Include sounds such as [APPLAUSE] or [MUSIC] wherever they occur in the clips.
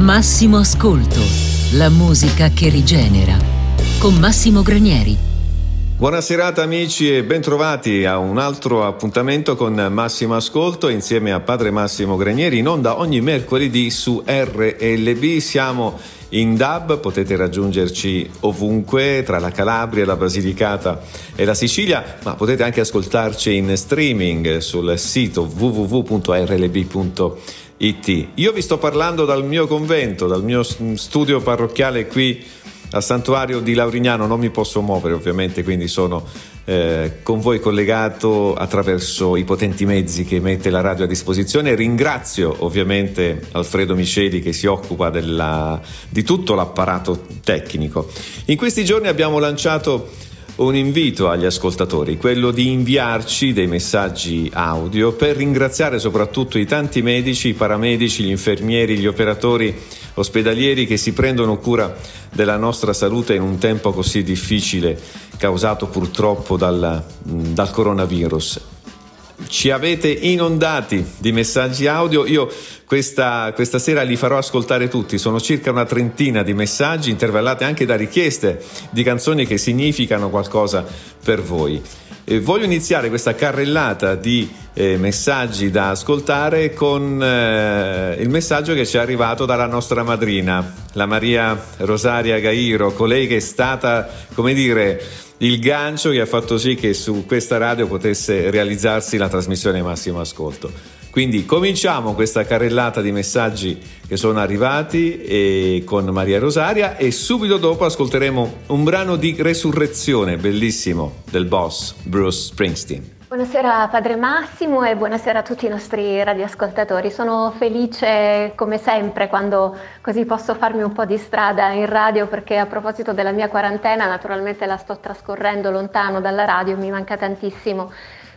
Massimo Ascolto, la musica che rigenera. Con Massimo Granieri. Buona serata amici e bentrovati a un altro appuntamento con Massimo Ascolto insieme a Padre Massimo Granieri in onda ogni mercoledì su RLB. Siamo in DAB, potete raggiungerci ovunque tra la Calabria, la Basilicata e la Sicilia, ma potete anche ascoltarci in streaming sul sito www.rlb.it IT. Io vi sto parlando dal mio convento, dal mio studio parrocchiale qui al santuario di Laurignano, non mi posso muovere ovviamente, quindi sono eh, con voi collegato attraverso i potenti mezzi che mette la radio a disposizione. Ringrazio ovviamente Alfredo Miceli che si occupa della, di tutto l'apparato tecnico. In questi giorni abbiamo lanciato un invito agli ascoltatori, quello di inviarci dei messaggi audio per ringraziare soprattutto i tanti medici, i paramedici, gli infermieri, gli operatori ospedalieri che si prendono cura della nostra salute in un tempo così difficile causato purtroppo dal, dal coronavirus ci avete inondati di messaggi audio. Io questa, questa, sera li farò ascoltare tutti. Sono circa una trentina di messaggi intervallati anche da richieste di canzoni che significano qualcosa per voi. E voglio iniziare questa carrellata di eh, messaggi da ascoltare con eh, il messaggio che ci è arrivato dalla nostra madrina, la Maria Rosaria Gairo, colei che è stata, come dire, il gancio che ha fatto sì che su questa radio potesse realizzarsi la trasmissione Massimo Ascolto. Quindi cominciamo questa carrellata di messaggi che sono arrivati con Maria Rosaria e subito dopo ascolteremo un brano di resurrezione bellissimo del boss Bruce Springsteen. Buonasera Padre Massimo e buonasera a tutti i nostri radioascoltatori. Sono felice come sempre quando così posso farmi un po' di strada in radio perché a proposito della mia quarantena naturalmente la sto trascorrendo lontano dalla radio, mi manca tantissimo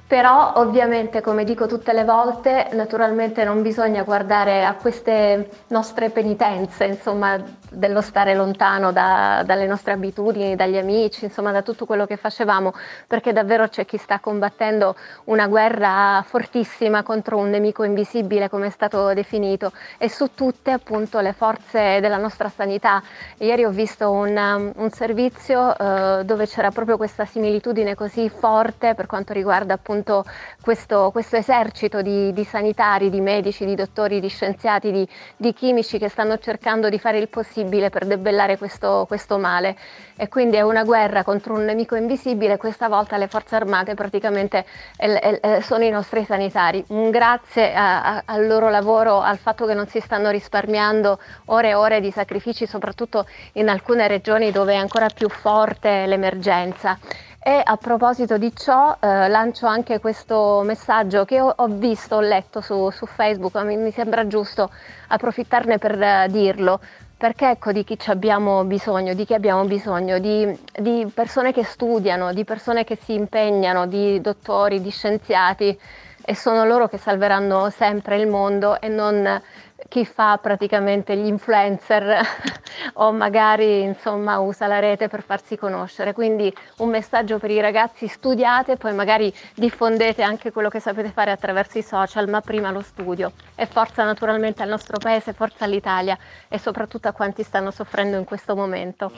però ovviamente, come dico tutte le volte, naturalmente non bisogna guardare a queste nostre penitenze, insomma, dello stare lontano da, dalle nostre abitudini, dagli amici, insomma, da tutto quello che facevamo, perché davvero c'è chi sta combattendo una guerra fortissima contro un nemico invisibile, come è stato definito, e su tutte appunto le forze della nostra sanità. Ieri ho visto un, un servizio eh, dove c'era proprio questa similitudine così forte per quanto riguarda appunto appunto questo, questo esercito di, di, sanitari, di medici, di dottori, di scienziati, di, di, chimici che stanno cercando di fare il possibile per debellare questo, questo male. E quindi è una guerra contro un nemico invisibile, questa volta le forze armate praticamente eh, eh, sono i nostri sanitari. Un grazie a, a, al loro lavoro, al fatto che non si stanno risparmiando ore e ore di sacrifici, soprattutto in alcune regioni dove è ancora più forte l'emergenza. E a proposito di ciò eh, lancio anche questo messaggio che ho, ho visto, ho letto su, su Facebook, mi, mi, sembra giusto approfittarne per eh, dirlo, perché ecco di chi abbiamo bisogno, di chi abbiamo bisogno, di, di persone che studiano, di persone che si impegnano, di dottori, di scienziati e sono loro che salveranno sempre il mondo e non chi fa praticamente gli influencer [LAUGHS] o magari insomma usa la rete per farsi conoscere. Quindi un messaggio per i ragazzi, studiate, poi magari diffondete anche quello che sapete fare attraverso i social, ma prima lo studio. E forza naturalmente al nostro paese, forza all'Italia e soprattutto a quanti stanno soffrendo in questo momento.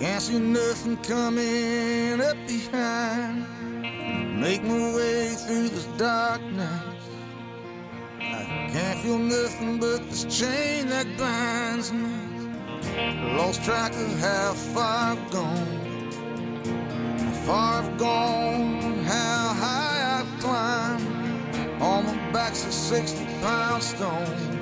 Can't see nothing coming up behind. Make my way through this darkness. I can't feel nothing but this chain that binds me. Lost track of how far I've gone, how far I've gone, how high I've climbed. On my back's a 60 pound stone,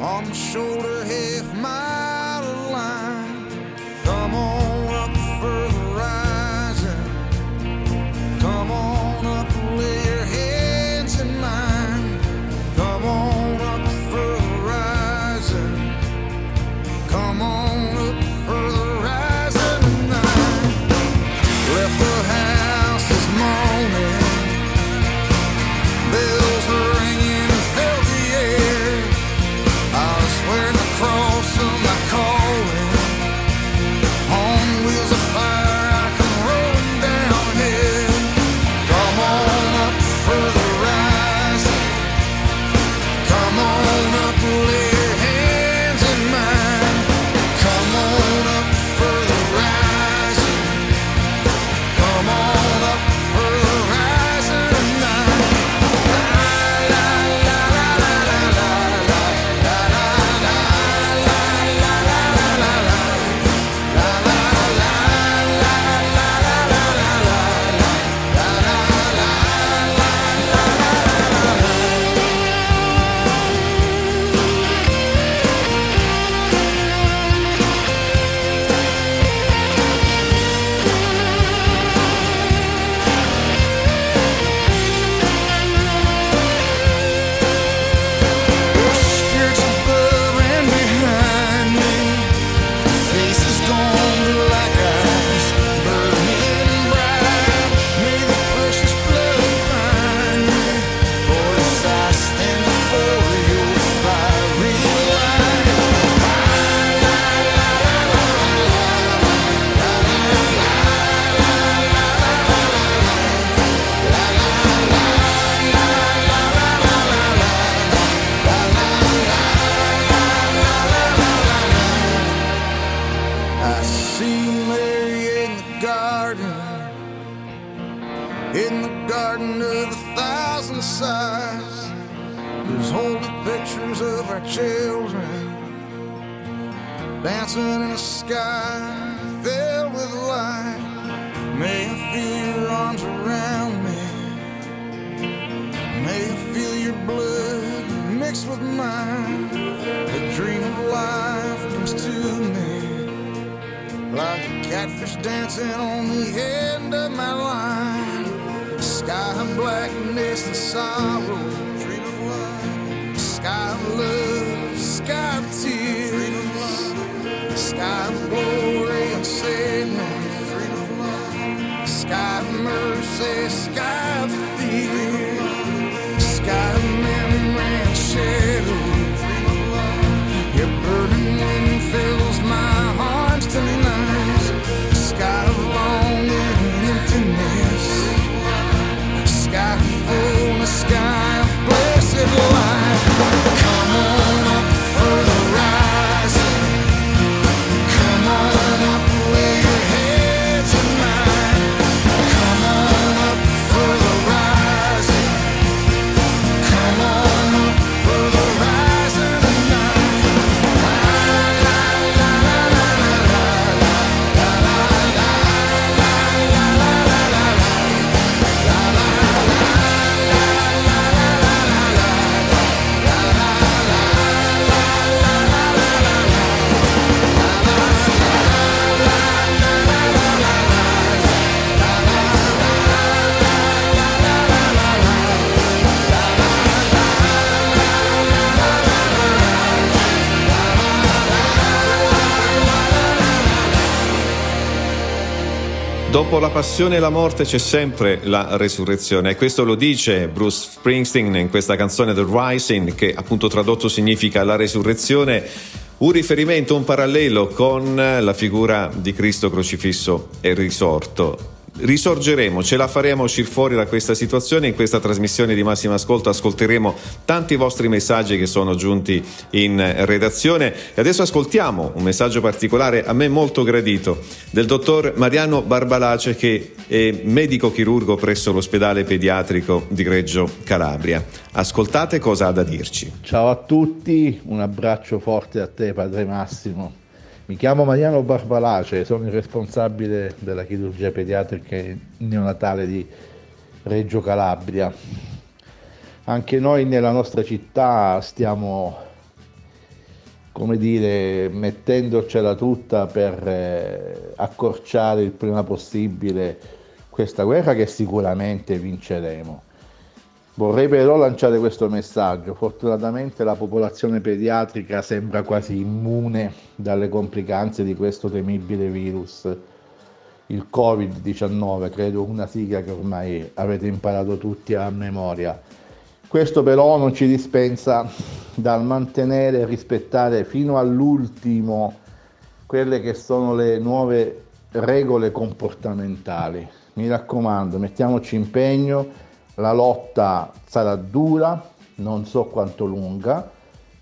on my shoulder, half mile of line. Come on up further. Come on Dopo la passione e la morte c'è sempre la resurrezione e questo lo dice Bruce Springsteen in questa canzone The Rising che appunto tradotto significa la resurrezione, un riferimento, un parallelo con la figura di Cristo crocifisso e risorto. Risorgeremo, ce la faremo uscire fuori da questa situazione. In questa trasmissione di Massimo Ascolto ascolteremo tanti vostri messaggi che sono giunti in redazione. E adesso ascoltiamo un messaggio particolare a me molto gradito del dottor Mariano Barbalace, che è medico chirurgo presso l'ospedale pediatrico di Reggio Calabria. Ascoltate cosa ha da dirci. Ciao a tutti, un abbraccio forte a te, padre Massimo. Mi chiamo Mariano Barbalace, sono il responsabile della chirurgia pediatrica neonatale di Reggio Calabria. Anche noi nella nostra città stiamo, come dire, mettendocela tutta per eh, accorciare il prima possibile questa guerra che sicuramente vinceremo. Vorrei però lanciare questo messaggio. Fortunatamente la popolazione pediatrica sembra quasi immune dalle complicanze di questo temibile virus, il Covid-19, credo una sigla che ormai avete imparato tutti a memoria. Questo però non ci dispensa dal mantenere e rispettare fino all'ultimo quelle che sono le nuove regole comportamentali. Mi raccomando, mettiamoci impegno la lotta sarà dura, non so quanto lunga,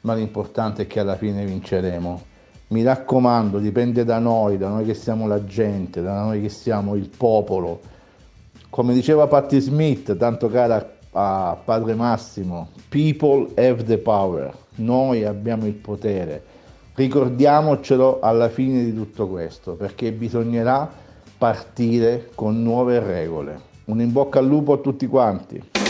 ma l'importante è che alla fine vinceremo. Mi raccomando, dipende da noi, da noi che siamo la gente, da noi che siamo il popolo. Come diceva Patti Smith, tanto cara a Padre Massimo, people have the power, noi abbiamo il potere. Ricordiamocelo alla fine di tutto questo, perché bisognerà partire con nuove regole. Un in bocca al lupo a tutti quanti.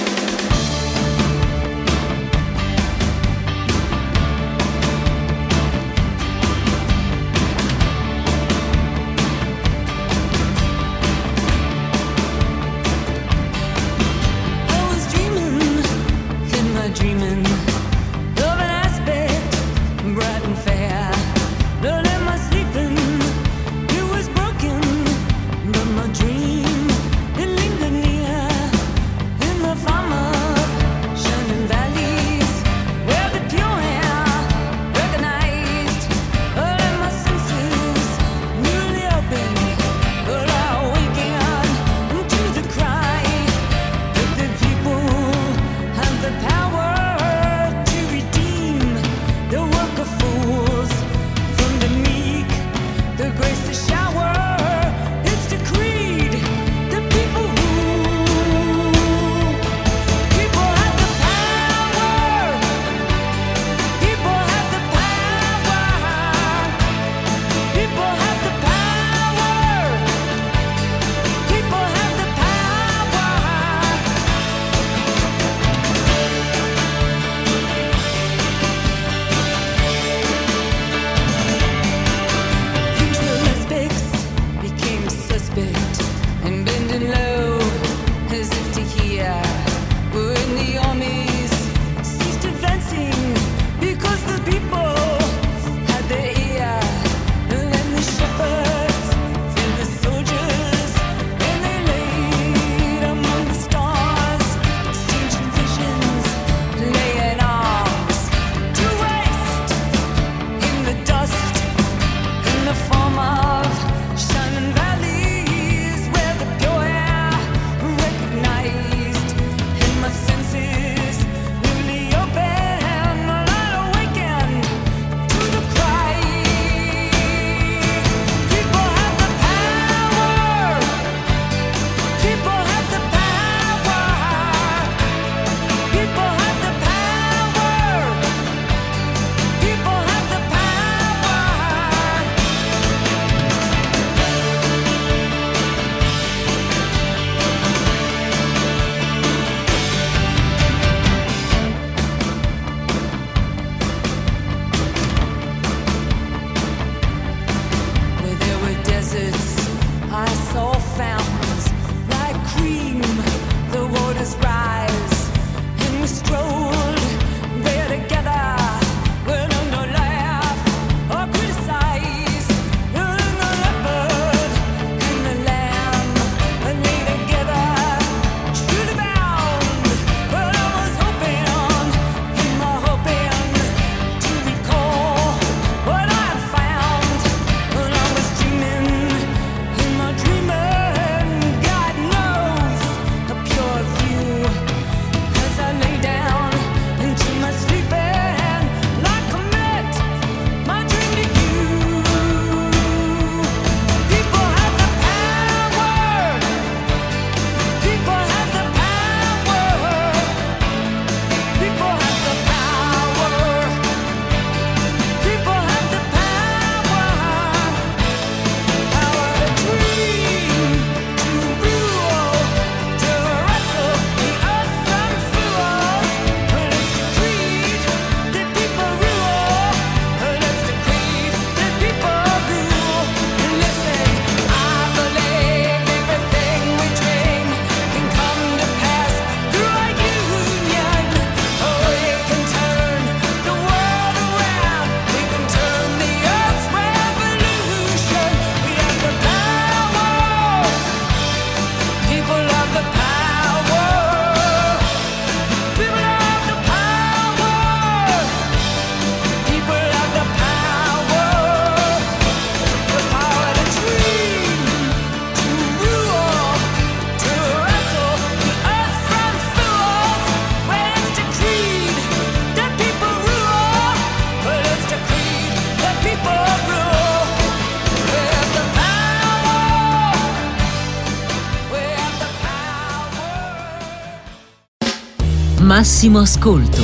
Massimo Ascolto,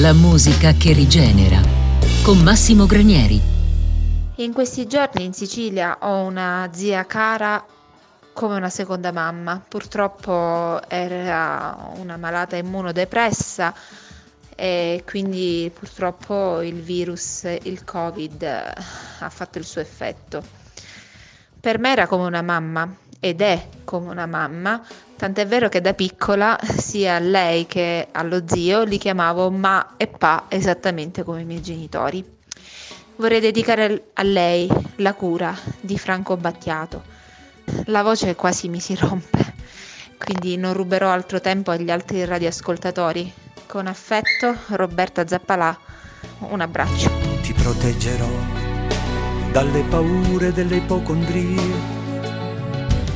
la musica che rigenera. Con Massimo Granieri. In questi giorni in Sicilia ho una zia cara come una seconda mamma. Purtroppo era una malata immunodepressa e quindi purtroppo il virus, il Covid ha fatto il suo effetto. Per me era come una mamma ed è come una mamma, tant'è vero che da piccola sia a lei che allo zio li chiamavo ma e pa esattamente come i miei genitori. Vorrei dedicare a lei la cura di Franco Battiato. La voce quasi mi si rompe, quindi non ruberò altro tempo agli altri radioascoltatori. Con affetto, Roberta Zappalà, un abbraccio. Ti proteggerò dalle paure delle ipocondrie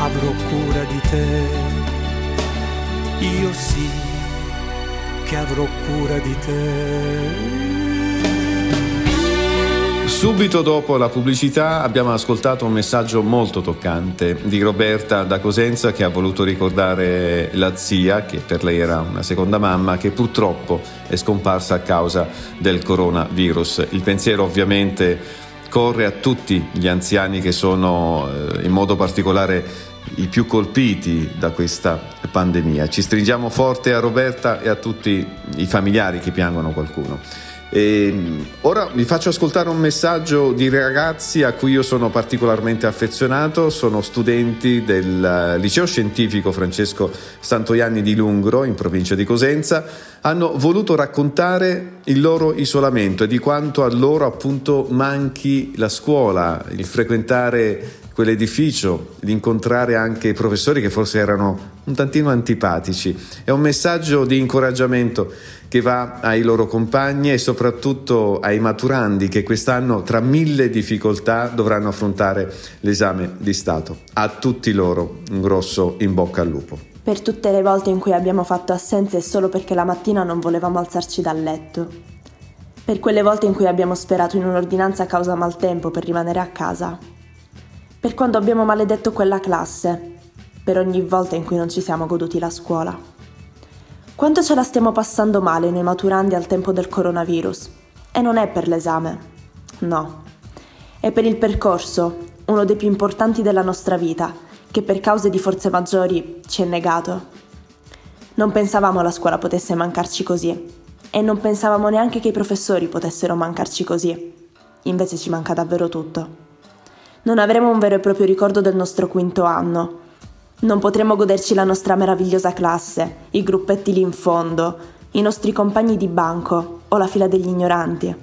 avrò cura di te. Io sì che avrò cura di te. Subito dopo la pubblicità abbiamo ascoltato un messaggio molto toccante di Roberta da Cosenza che ha voluto ricordare la zia, che per lei era una seconda mamma, che purtroppo è scomparsa a causa del coronavirus. Il pensiero ovviamente corre a tutti gli anziani che sono eh, in modo particolare i più colpiti da questa pandemia. Ci stringiamo forte a Roberta e a tutti i familiari che piangono qualcuno. E ora vi faccio ascoltare un messaggio di ragazzi a cui io sono particolarmente affezionato, sono studenti del liceo scientifico Francesco Santoianni di Lungro in provincia di Cosenza, hanno voluto raccontare il loro isolamento e di quanto a loro appunto manchi la scuola, il frequentare quell'edificio, di incontrare anche i professori che forse erano un tantino antipatici. È un messaggio di incoraggiamento che va ai loro compagni e soprattutto ai maturandi che quest'anno tra mille difficoltà dovranno affrontare l'esame di Stato. A tutti loro un grosso in bocca al lupo. Per tutte le volte in cui abbiamo fatto assenze solo perché la mattina non volevamo alzarci dal letto per quelle volte in cui abbiamo sperato in un'ordinanza causa maltempo per rimanere a casa, per quando abbiamo maledetto quella classe, per ogni volta in cui non ci siamo goduti la scuola. Quanto ce la stiamo passando male noi maturandi al tempo del coronavirus? E non è per l'esame, no. È per il percorso, uno dei più importanti della nostra vita, che per cause di forze maggiori ci è negato. Non pensavamo la scuola potesse mancarci così e non pensavamo neanche che i professori potessero mancarci così. Invece ci manca davvero tutto. Non avremo un vero e proprio ricordo del nostro quinto anno. Non potremo goderci la nostra meravigliosa classe, i gruppetti lì in fondo, i nostri compagni di banco o la fila degli ignoranti.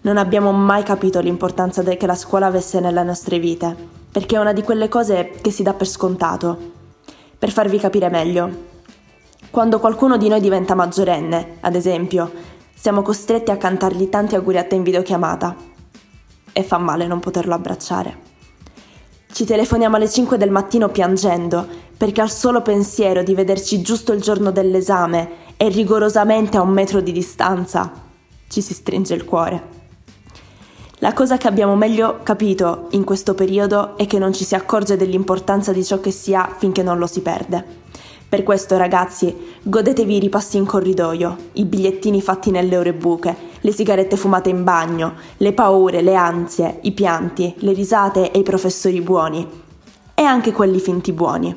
Non abbiamo mai capito l'importanza che la scuola avesse nelle nostre vite, perché è una di quelle cose che si dà per scontato. Per farvi capire meglio, quando qualcuno di noi diventa maggiorenne, ad esempio, siamo costretti a cantargli tanti auguri a te in videochiamata. E fa male non poterlo abbracciare. Ci telefoniamo alle 5 del mattino piangendo, perché al solo pensiero di vederci giusto il giorno dell'esame e rigorosamente a un metro di distanza, ci si stringe il cuore. La cosa che abbiamo meglio capito in questo periodo è che non ci si accorge dell'importanza di ciò che si ha finché non lo si perde. Per questo, ragazzi, godetevi i ripassi in corridoio, i bigliettini fatti nelle ore buche, le sigarette fumate in bagno, le paure, le ansie, i pianti, le risate e i professori buoni. E anche quelli finti buoni.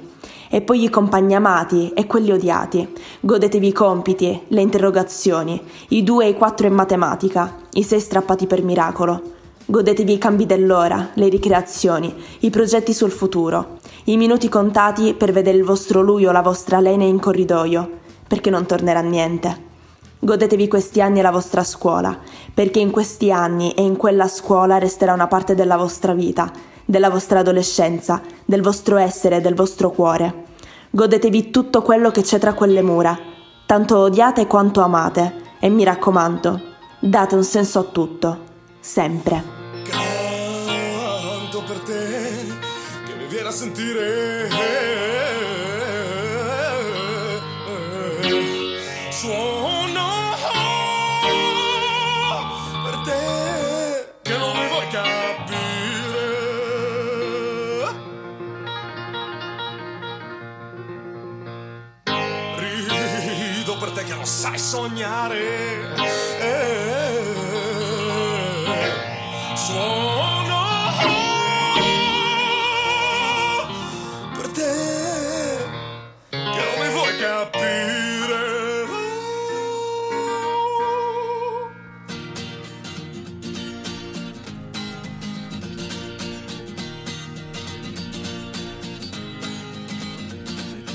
E poi i compagni amati e quelli odiati. Godetevi i compiti, le interrogazioni, i due e i quattro in matematica, i sei strappati per miracolo. Godetevi i cambi dell'ora, le ricreazioni, i progetti sul futuro, i minuti contati per vedere il vostro lui o la vostra lene in corridoio, perché non tornerà niente. Godetevi questi anni e la vostra scuola, perché in questi anni e in quella scuola resterà una parte della vostra vita, della vostra adolescenza, del vostro essere del vostro cuore. Godetevi tutto quello che c'è tra quelle mura, tanto odiate quanto amate, e mi raccomando, date un senso a tutto, sempre. Canto per te che mi viene a sentire. Suono per te che non mi vuoi capire. Rido per te che non sai sognare. Suono per te che non mi vuoi capire.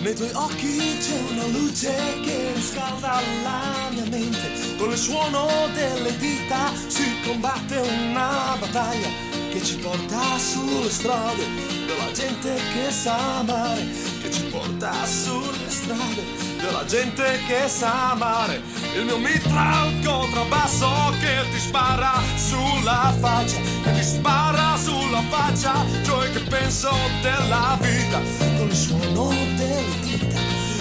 Nei tuoi occhi c'è una luce che riscalda la mia mente. Con il suono delle dita si combatte una battaglia che ci porta sulle strade della gente che sa amare. Che ci porta sulle strade della gente che sa amare. Il mio mitra al contrabbasso che ti spara sulla faccia, che ti spara sulla faccia, cioè che penso della vita. Con il suono delle dita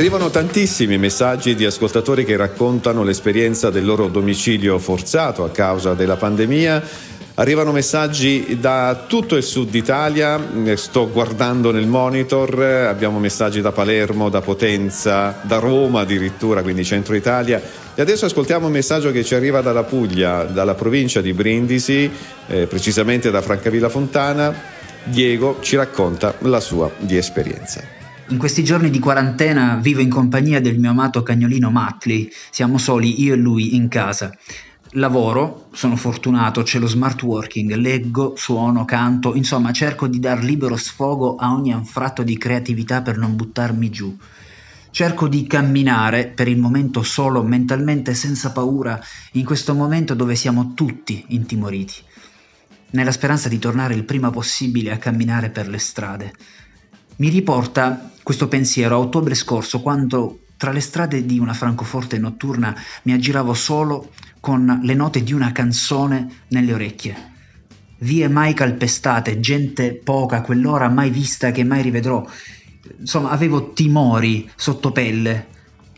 Arrivano tantissimi messaggi di ascoltatori che raccontano l'esperienza del loro domicilio forzato a causa della pandemia. Arrivano messaggi da tutto il sud Italia, eh, sto guardando nel monitor, eh, abbiamo messaggi da Palermo, da Potenza, da Roma addirittura, quindi centro Italia. E adesso ascoltiamo un messaggio che ci arriva dalla Puglia, dalla provincia di Brindisi, eh, precisamente da Francavilla Fontana. Diego ci racconta la sua di esperienza. In questi giorni di quarantena vivo in compagnia del mio amato cagnolino Matley. Siamo soli io e lui in casa. Lavoro, sono fortunato, c'è lo smart working, leggo, suono, canto, insomma cerco di dar libero sfogo a ogni anfratto di creatività per non buttarmi giù. Cerco di camminare per il momento solo, mentalmente senza paura, in questo momento dove siamo tutti intimoriti, nella speranza di tornare il prima possibile a camminare per le strade. Mi riporta questo pensiero a ottobre scorso, quando tra le strade di una Francoforte notturna mi aggiravo solo con le note di una canzone nelle orecchie. Vie mai calpestate, gente poca, quell'ora mai vista che mai rivedrò. Insomma, avevo timori sotto pelle,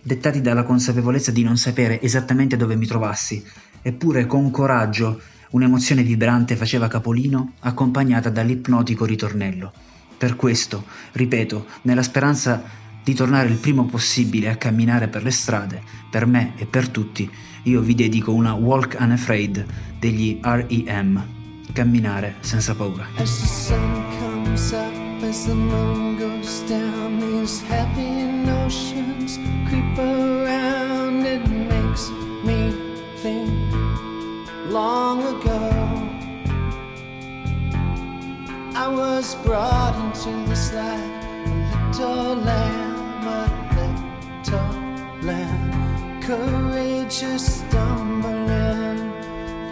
dettati dalla consapevolezza di non sapere esattamente dove mi trovassi. Eppure, con coraggio, un'emozione vibrante faceva capolino, accompagnata dall'ipnotico ritornello. Per questo, ripeto, nella speranza di tornare il primo possibile a camminare per le strade, per me e per tutti, io vi dedico una Walk Unafraid degli REM. Camminare senza paura. As the moon goes down, these happy notions creep around. It makes me think long ago. I was brought into this life, a little lamb, a little lamb, courageous, stumbling.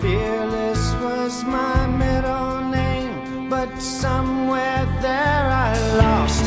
Fearless was my middle name, but somewhere there I lost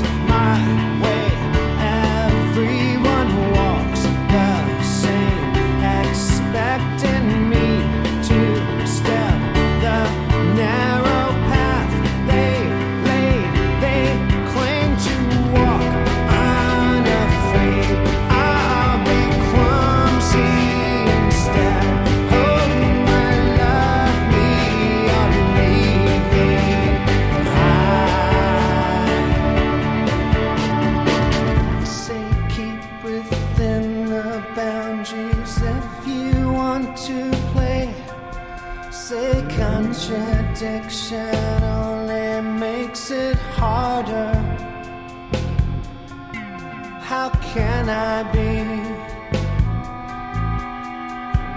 can I be?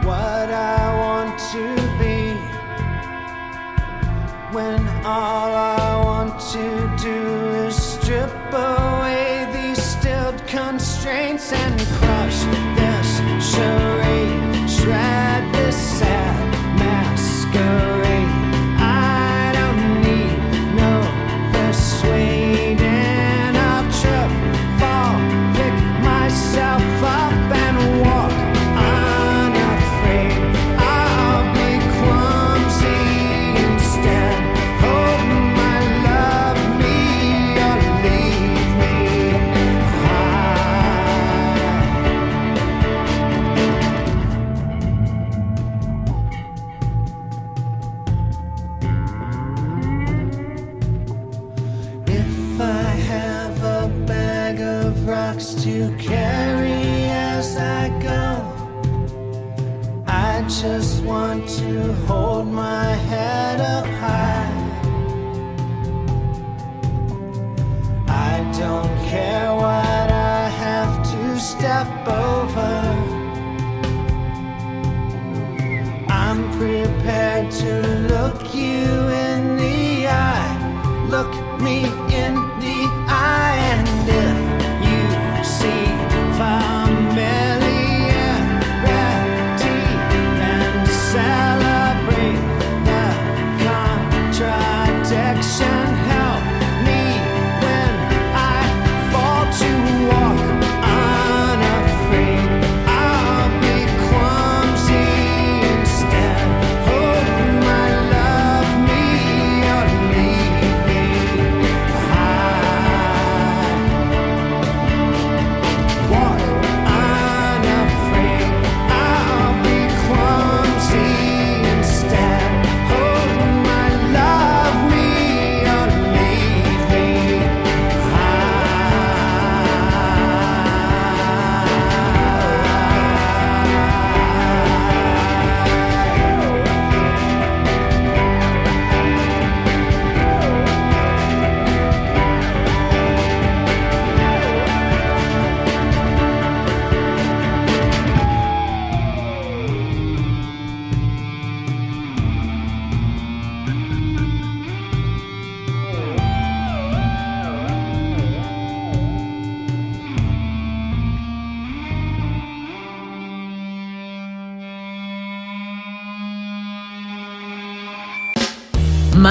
What I want to be? When all I want to do is strip away these stilled constraints and crush this charade,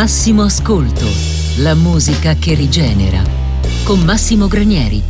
Massimo Ascolto, la musica che rigenera. Con Massimo Granieri.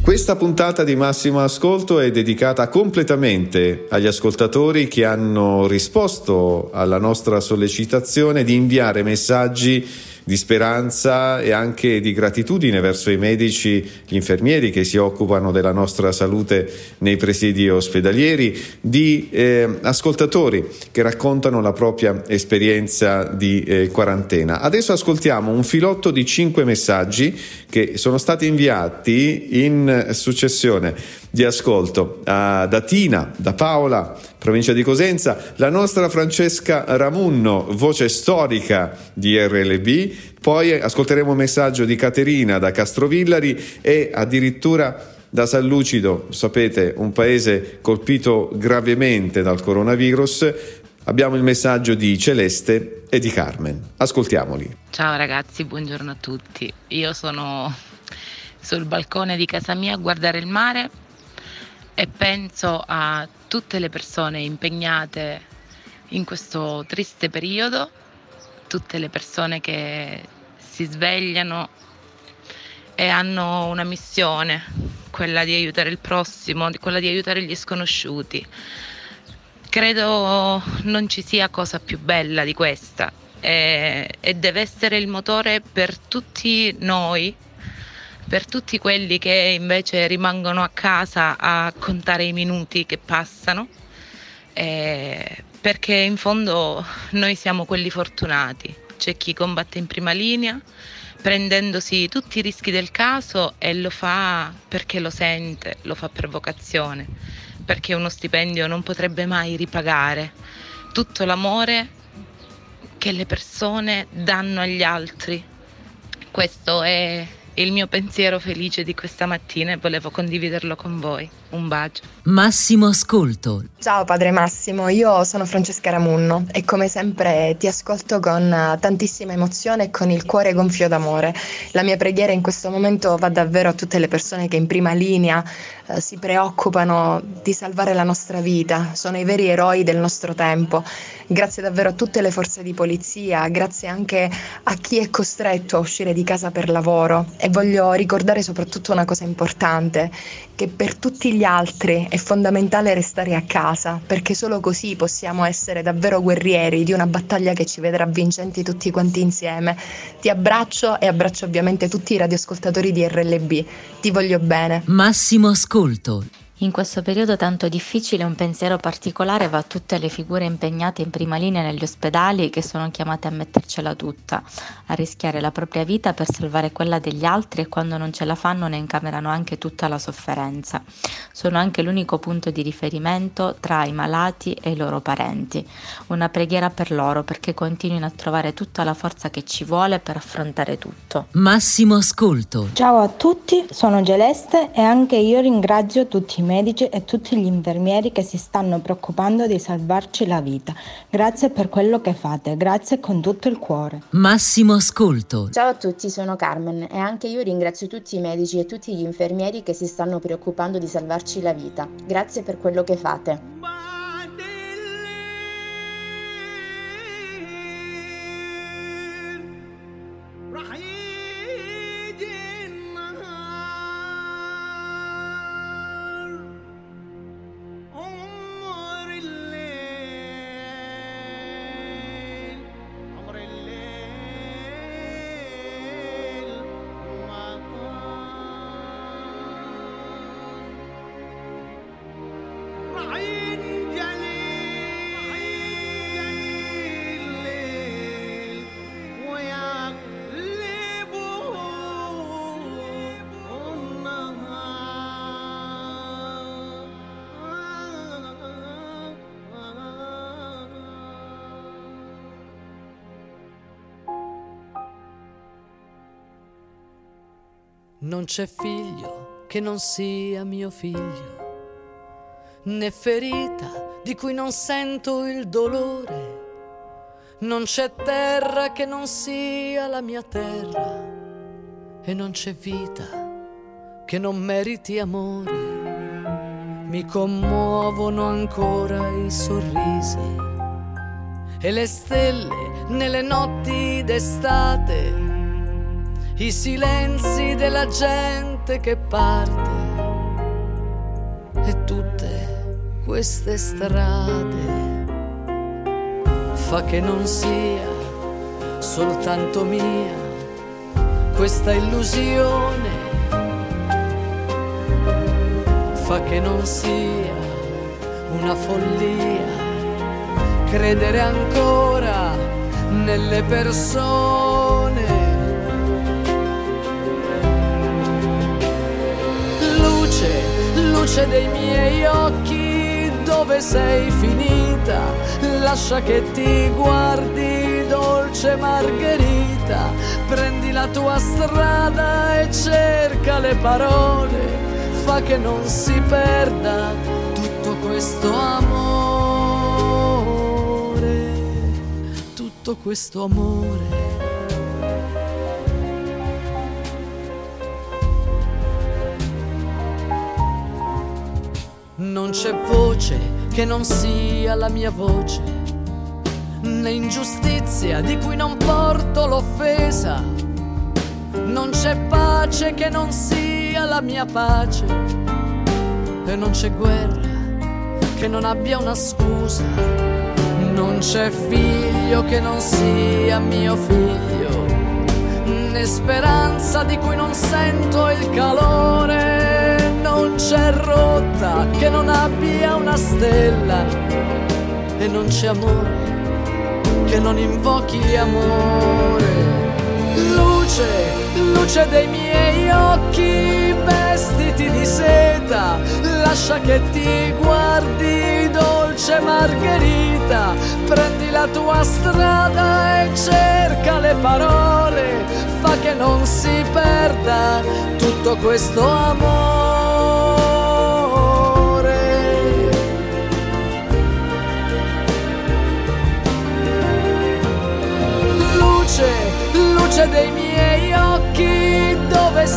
Questa puntata di Massimo Ascolto è dedicata completamente agli ascoltatori che hanno risposto alla nostra sollecitazione di inviare messaggi di speranza e anche di gratitudine verso i medici, gli infermieri che si occupano della nostra salute nei presidi ospedalieri, di eh, ascoltatori che raccontano la propria esperienza di eh, quarantena. Adesso ascoltiamo un filotto di cinque messaggi che sono stati inviati in successione di ascolto uh, da Tina, da Paola, provincia di Cosenza, la nostra Francesca Ramunno, voce storica di RLB, poi ascolteremo un messaggio di Caterina da Castrovillari e addirittura da San Lucido, sapete, un paese colpito gravemente dal coronavirus, abbiamo il messaggio di Celeste e di Carmen. Ascoltiamoli. Ciao ragazzi, buongiorno a tutti. Io sono sul balcone di casa mia a guardare il mare e penso a tutte le persone impegnate in questo triste periodo, tutte le persone che si svegliano e hanno una missione, quella di aiutare il prossimo, quella di aiutare gli sconosciuti. Credo non ci sia cosa più bella di questa e, e deve essere il motore per tutti noi per tutti quelli che invece rimangono a casa a contare i minuti che passano, eh, perché in fondo noi siamo quelli fortunati, c'è chi combatte in prima linea prendendosi tutti i rischi del caso e lo fa perché lo sente, lo fa per vocazione, perché uno stipendio non potrebbe mai ripagare tutto l'amore che le persone danno agli altri. Questo è il mio pensiero felice di questa mattina e volevo condividerlo con voi. Un bacio. Massimo Ascolto. Ciao padre Massimo, io sono Francesca Ramunno e come sempre ti ascolto con tantissima emozione e con il cuore gonfio d'amore. La mia preghiera in questo momento va davvero a tutte le persone che in prima linea eh, si preoccupano di salvare la nostra vita, sono i veri eroi del nostro tempo. Grazie davvero a tutte le forze di polizia, grazie anche a chi è costretto a uscire di casa per lavoro e voglio ricordare soprattutto una cosa importante, che per tutti gli altri è fondamentale restare a casa, perché solo così possiamo essere davvero guerrieri di una battaglia che ci vedrà vincenti tutti quanti insieme. Ti abbraccio e abbraccio ovviamente tutti i radioascoltatori di RLB. Ti voglio bene. Massimo Ascolto. In questo periodo tanto difficile un pensiero particolare va a tutte le figure impegnate in prima linea negli ospedali che sono chiamate a mettercela tutta, a rischiare la propria vita per salvare quella degli altri e quando non ce la fanno ne incamerano anche tutta la sofferenza. Sono anche l'unico punto di riferimento tra i malati e i loro parenti. Una preghiera per loro perché continuino a trovare tutta la forza che ci vuole per affrontare tutto. Massimo Ascolto. Ciao a tutti, sono Celeste e anche io ringrazio tutti i medici e tutti gli infermieri che si stanno preoccupando di salvarci la vita. Grazie per quello che fate, grazie con tutto il cuore. Massimo Ascolto. Ciao a tutti, sono Carmen e anche io ringrazio tutti i medici e tutti gli infermieri che si stanno preoccupando di salvarci la vita. Grazie per quello che fate. Non c'è figlio che non sia mio figlio, né ferita di cui non sento il dolore. Non c'è terra che non sia la mia terra e non c'è vita che non meriti amore. Mi commuovono ancora i sorrisi e le stelle nelle notti d'estate, i silenzi della gente che parte e tutte queste strade fa che non sia soltanto mia questa illusione fa che non sia una follia credere ancora nelle persone. Luce, luce dei miei occhi, dove sei finita? Lascia che ti guardi, dolce Margherita, prendi la tua strada e cerca le parole, fa che non si perda tutto questo amore, tutto questo amore. Non c'è voce che non sia la mia voce, né ingiustizia di cui non porto l'offesa. Non c'è pace che non sia la mia pace, e non c'è guerra che non abbia una scusa. Non c'è figlio che non sia mio figlio, né speranza di cui non sento il calore. Non c'è rotta che non abbia una stella e non c'è amore che non invochi amore. Luce, luce dei miei occhi vestiti di seta, lascia che ti guardi, dolce Margherita, prendi la tua strada e cerca le parole, fa che non si perda tutto questo amore.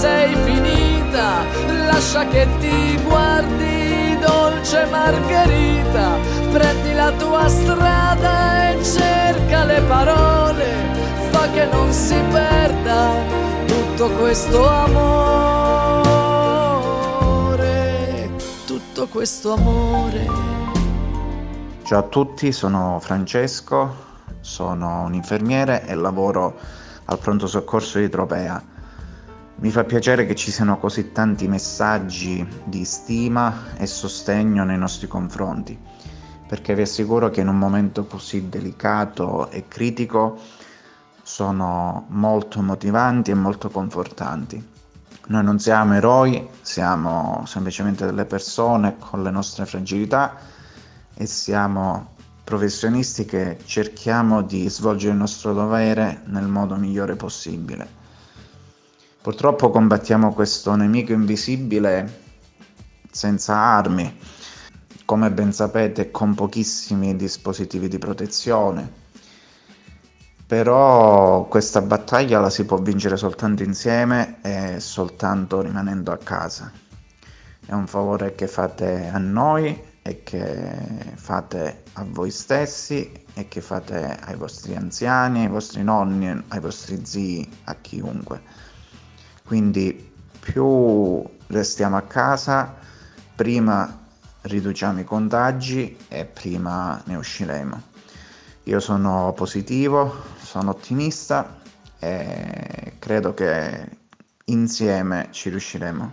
Sei finita? Lascia che ti guardi, dolce Margherita, prendi la tua strada e cerca le parole, fa che non si perda tutto questo amore, tutto questo amore. Ciao a tutti, sono Francesco, sono un infermiere e lavoro al pronto soccorso di Tropea. Mi fa piacere che ci siano così tanti messaggi di stima e sostegno nei nostri confronti, perché vi assicuro che in un momento così delicato e critico sono molto motivanti e molto confortanti. Noi non siamo eroi, siamo semplicemente delle persone con le nostre fragilità e siamo professionisti che cerchiamo di svolgere il nostro dovere nel modo migliore possibile. Purtroppo combattiamo questo nemico invisibile senza armi, come ben sapete con pochissimi dispositivi di protezione. Però questa battaglia la si può vincere soltanto insieme e soltanto rimanendo a casa. È un favore che fate a noi e che fate a voi stessi e che fate ai vostri anziani, ai vostri nonni, ai vostri zii, a chiunque. Quindi più restiamo a casa, prima riduciamo i contagi e prima ne usciremo. Io sono positivo, sono ottimista e credo che insieme ci riusciremo.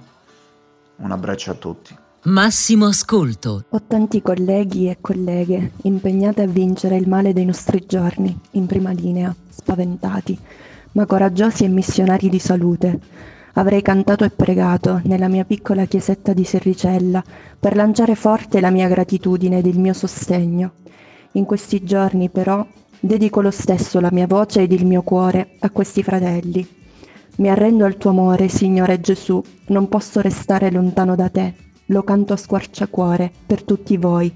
Un abbraccio a tutti. Massimo ascolto. Ho tanti colleghi e colleghe impegnati a vincere il male dei nostri giorni, in prima linea, spaventati, ma coraggiosi e missionari di salute. Avrei cantato e pregato nella mia piccola chiesetta di Serricella per lanciare forte la mia gratitudine ed il mio sostegno. In questi giorni, però, dedico lo stesso la mia voce ed il mio cuore a questi fratelli. Mi arrendo al tuo amore, Signore Gesù, non posso restare lontano da te lo canto a squarciacuore per tutti voi,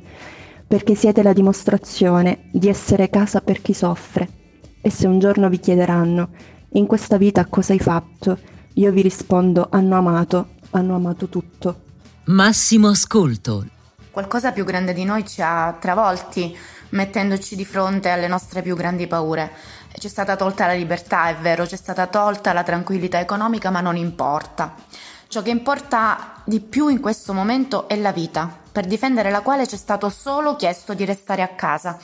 perché siete la dimostrazione di essere casa per chi soffre. E se un giorno vi chiederanno, in questa vita cosa hai fatto? Io vi rispondo, hanno amato, hanno amato tutto. Massimo ascolto. Qualcosa più grande di noi ci ha travolti mettendoci di fronte alle nostre più grandi paure. Ci è stata tolta la libertà, è vero, ci è stata tolta la tranquillità economica, ma non importa. Ciò che importa di più in questo momento è la vita, per difendere la quale ci è stato solo chiesto di restare a casa.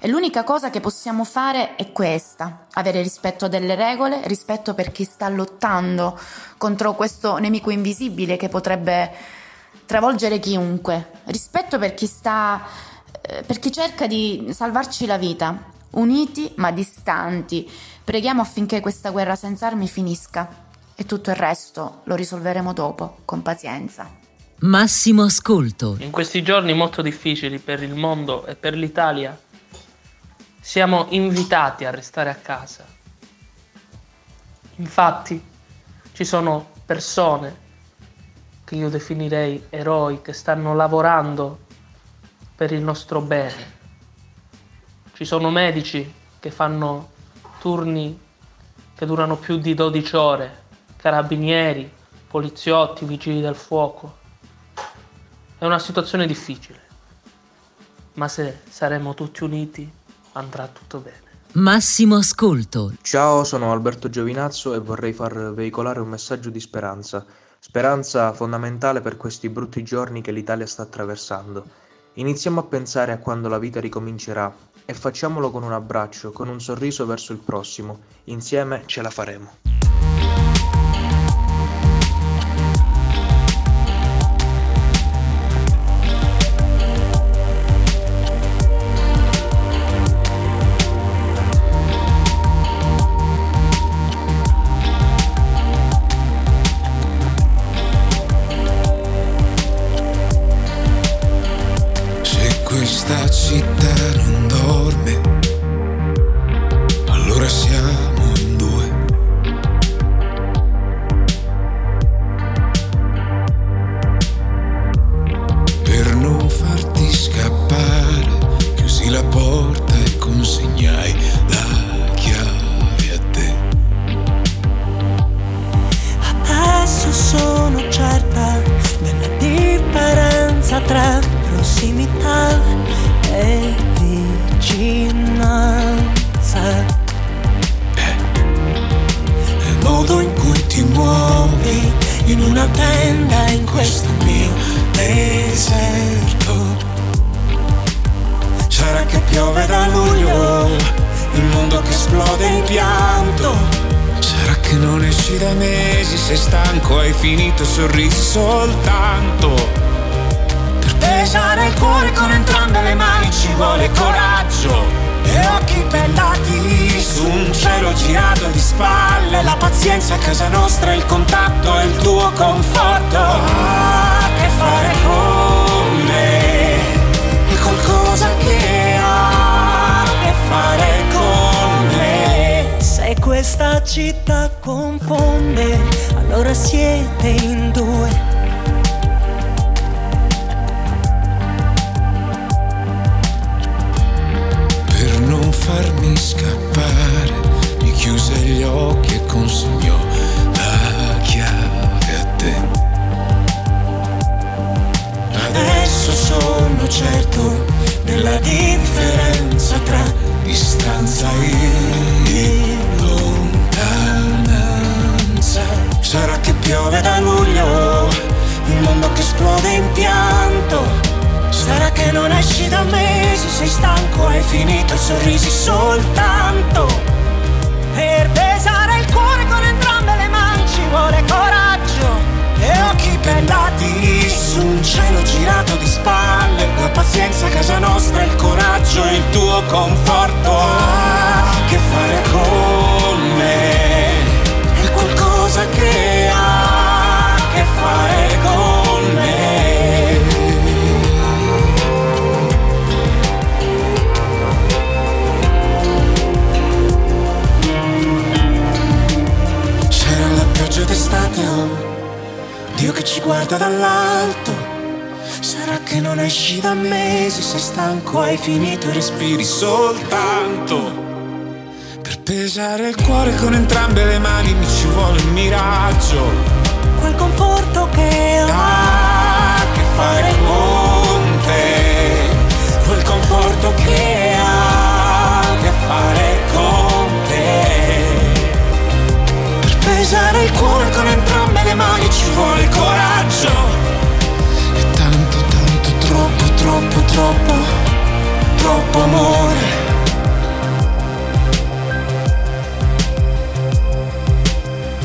E l'unica cosa che possiamo fare è questa, avere rispetto delle regole, rispetto per chi sta lottando contro questo nemico invisibile che potrebbe travolgere chiunque, rispetto per chi sta eh, per chi cerca di salvarci la vita, uniti ma distanti. Preghiamo affinché questa guerra senza armi finisca e tutto il resto lo risolveremo dopo, con pazienza. Massimo ascolto. In questi giorni molto difficili per il mondo e per l'Italia, siamo invitati a restare a casa. Infatti, ci sono persone che io definirei eroi che stanno lavorando per il nostro bene. Ci sono medici che fanno turni che durano più di 12 ore, carabinieri, poliziotti, vigili del fuoco. È una situazione difficile, ma se saremo tutti uniti andrà tutto bene. Massimo ascolto. Ciao, sono Alberto Giovinazzo e vorrei far veicolare un messaggio di speranza. Speranza fondamentale per questi brutti giorni che l'Italia sta attraversando. Iniziamo a pensare a quando la vita ricomincerà e facciamolo con un abbraccio, con un sorriso verso il prossimo. Insieme ce la faremo. guarda dall'alto. Sarà che non esci da mesi, sei stanco, hai finito e respiri soltanto. Per pesare il cuore con entrambe le mani mi ci vuole un miraggio. Quel conforto che ha a che fare con te. Quel conforto che ha a che fare con te. Per pesare il cuore con entrambe le mani mani ci vuole il coraggio. E tanto, tanto, troppo, troppo, troppo, troppo amore.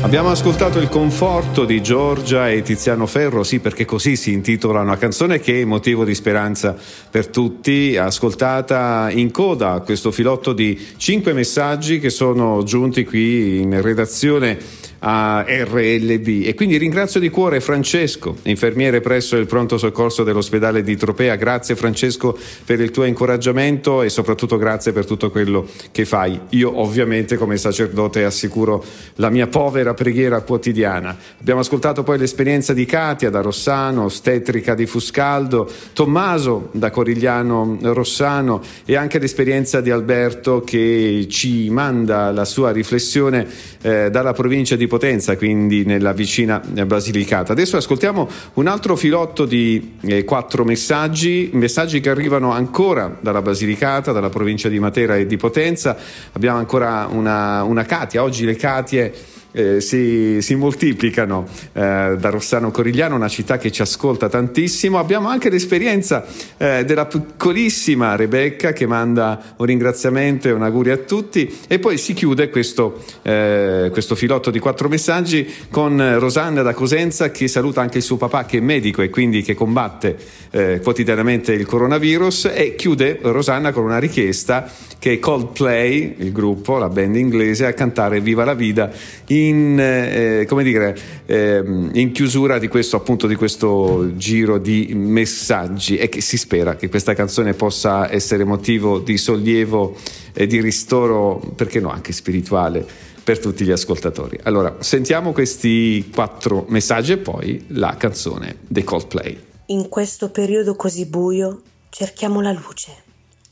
Abbiamo ascoltato il conforto di Giorgia e Tiziano Ferro, sì perché così si intitola una canzone che è motivo di speranza per tutti, ascoltata in coda questo filotto di cinque messaggi che sono giunti qui in redazione a RLB e quindi ringrazio di cuore Francesco, infermiere presso il pronto soccorso dell'ospedale di Tropea. Grazie Francesco per il tuo incoraggiamento e soprattutto grazie per tutto quello che fai. Io ovviamente come sacerdote assicuro la mia povera preghiera quotidiana. Abbiamo ascoltato poi l'esperienza di Katia da Rossano, ostetrica di Fuscaldo, Tommaso da Corigliano Rossano e anche l'esperienza di Alberto che ci manda la sua riflessione eh, dalla provincia di Potenza, quindi nella vicina Basilicata. Adesso ascoltiamo un altro filotto di eh, quattro messaggi, messaggi che arrivano ancora dalla Basilicata, dalla provincia di Matera e di Potenza. Abbiamo ancora una, una Katia, oggi le Katie eh, si, si, moltiplicano eh, da Rossano Corigliano, una città che ci ascolta tantissimo. Abbiamo anche l'esperienza eh, della piccolissima Rebecca che manda un ringraziamento e un augurio a tutti e poi si chiude questo, eh, questo filotto di quattro messaggi con Rosanna da Cosenza che saluta anche il suo papà che è medico e quindi che combatte eh, quotidianamente il coronavirus e chiude Rosanna con una richiesta che Coldplay, il gruppo, la band inglese, a cantare Viva la Vida in, eh, come dire, eh, in chiusura di questo, appunto, di questo giro di messaggi e che si spera che questa canzone possa essere motivo di sollievo e di ristoro, perché no, anche spirituale per tutti gli ascoltatori. Allora, sentiamo questi quattro messaggi e poi la canzone dei Coldplay. In questo periodo così buio cerchiamo la luce,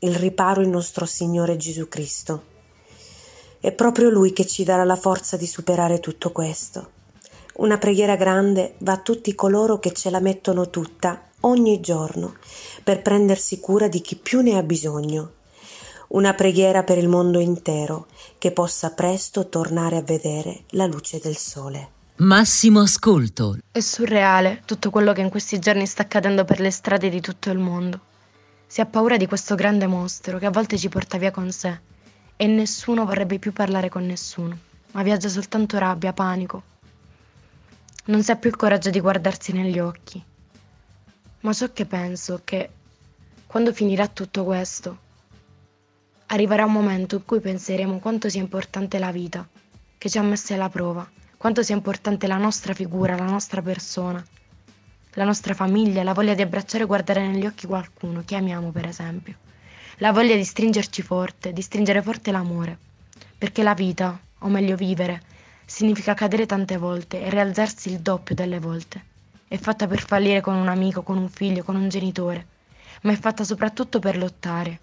il riparo in nostro Signore Gesù Cristo. È proprio Lui che ci darà la forza di superare tutto questo. Una preghiera grande va a tutti coloro che ce la mettono tutta ogni giorno per prendersi cura di chi più ne ha bisogno. Una preghiera per il mondo intero che possa presto tornare a vedere la luce del sole. Massimo ascolto. È surreale tutto quello che in questi giorni sta accadendo per le strade di tutto il mondo. Si ha paura di questo grande mostro che a volte ci porta via con sé e nessuno vorrebbe più parlare con nessuno, ma viaggia soltanto rabbia, panico. Non si ha più il coraggio di guardarsi negli occhi. Ma ciò che penso è che quando finirà tutto questo, arriverà un momento in cui penseremo quanto sia importante la vita, che ci ha messi alla prova quanto sia importante la nostra figura, la nostra persona, la nostra famiglia, la voglia di abbracciare e guardare negli occhi qualcuno che amiamo, per esempio, la voglia di stringerci forte, di stringere forte l'amore, perché la vita, o meglio vivere, significa cadere tante volte e rialzarsi il doppio delle volte. È fatta per fallire con un amico, con un figlio, con un genitore, ma è fatta soprattutto per lottare,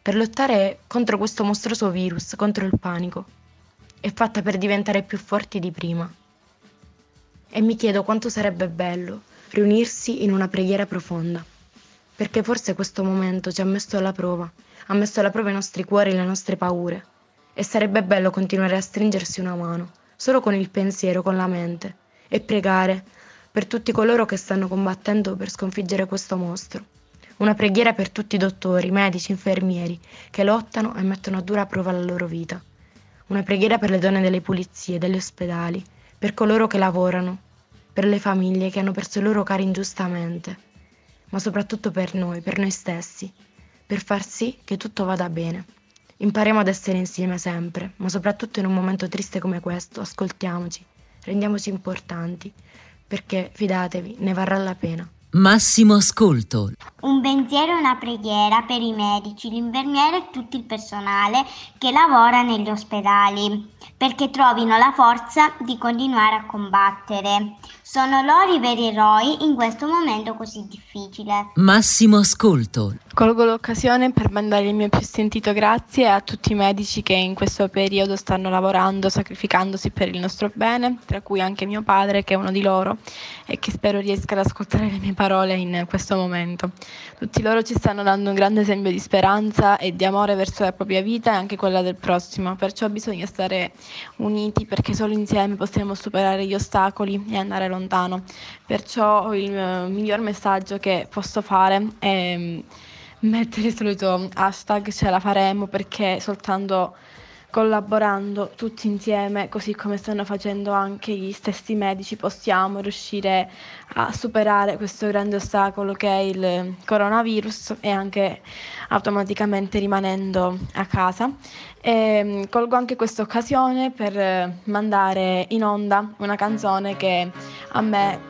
per lottare contro questo mostruoso virus, contro il panico è fatta per diventare più forti di prima. E mi chiedo quanto sarebbe bello riunirsi in una preghiera profonda, perché forse questo momento ci ha messo alla prova, ha messo alla prova i nostri cuori e le nostre paure, e sarebbe bello continuare a stringersi una mano, solo con il pensiero, con la mente, e pregare per tutti coloro che stanno combattendo per sconfiggere questo mostro. Una preghiera per tutti i dottori, medici, infermieri che lottano e mettono a dura prova la loro vita. Una preghiera per le donne delle pulizie, degli ospedali, per coloro che lavorano, per le famiglie che hanno perso i loro cari ingiustamente, ma soprattutto per noi, per noi stessi, per far sì che tutto vada bene. Impariamo ad essere insieme sempre, ma soprattutto in un momento triste come questo, ascoltiamoci, rendiamoci importanti, perché fidatevi, ne varrà la pena. Massimo ascolto. Un pensiero e una preghiera per i medici, l'infermiere e tutto il personale che lavora negli ospedali, perché trovino la forza di continuare a combattere. Sono loro i veri eroi in questo momento così difficile. Massimo ascolto. Colgo l'occasione per mandare il mio più sentito grazie a tutti i medici che in questo periodo stanno lavorando, sacrificandosi per il nostro bene, tra cui anche mio padre che è uno di loro e che spero riesca ad ascoltare le mie parole in questo momento. Tutti loro ci stanno dando un grande esempio di speranza e di amore verso la propria vita e anche quella del prossimo, perciò bisogna stare uniti perché solo insieme possiamo superare gli ostacoli e andare lontano. Perciò il miglior messaggio che posso fare è mettere il solito hashtag ce la faremo perché soltanto collaborando tutti insieme, così come stanno facendo anche gli stessi medici, possiamo riuscire a superare questo grande ostacolo che è il coronavirus e anche automaticamente rimanendo a casa. E mm, colgo anche questa occasione per mandare in onda una canzone che a me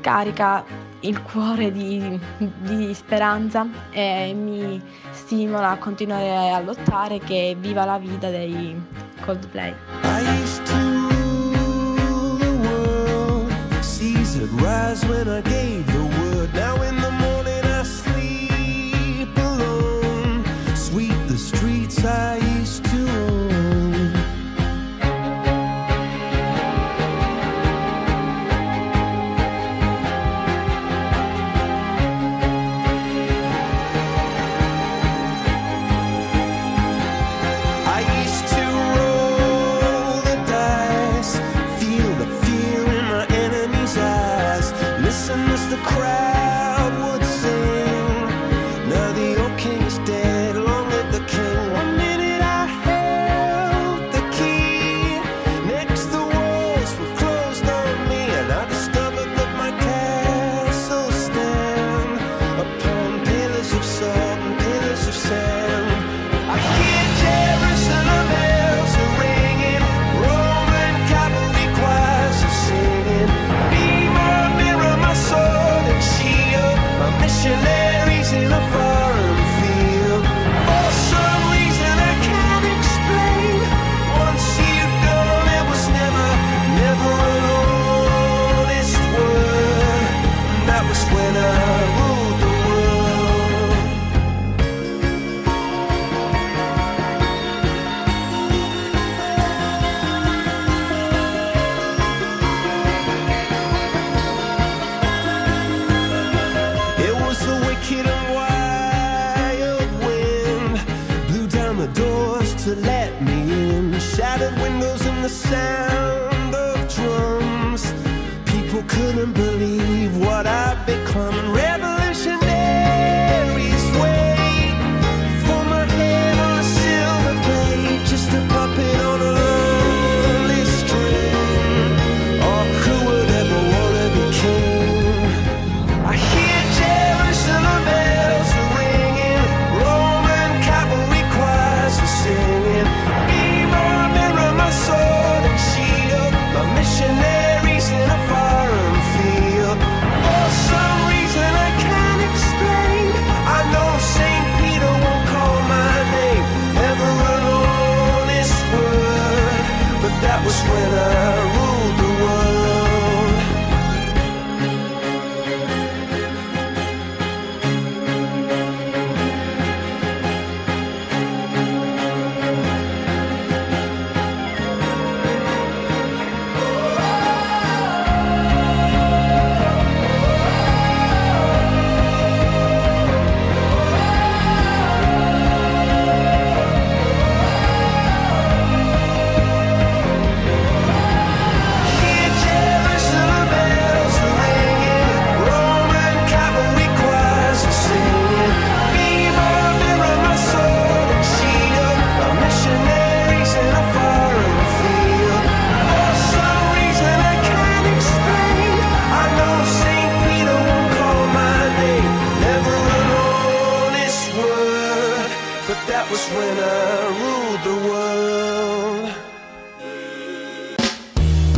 carica il cuore di, di speranza e mi stimola a continuare a lottare che viva la vita dei Coldplay. I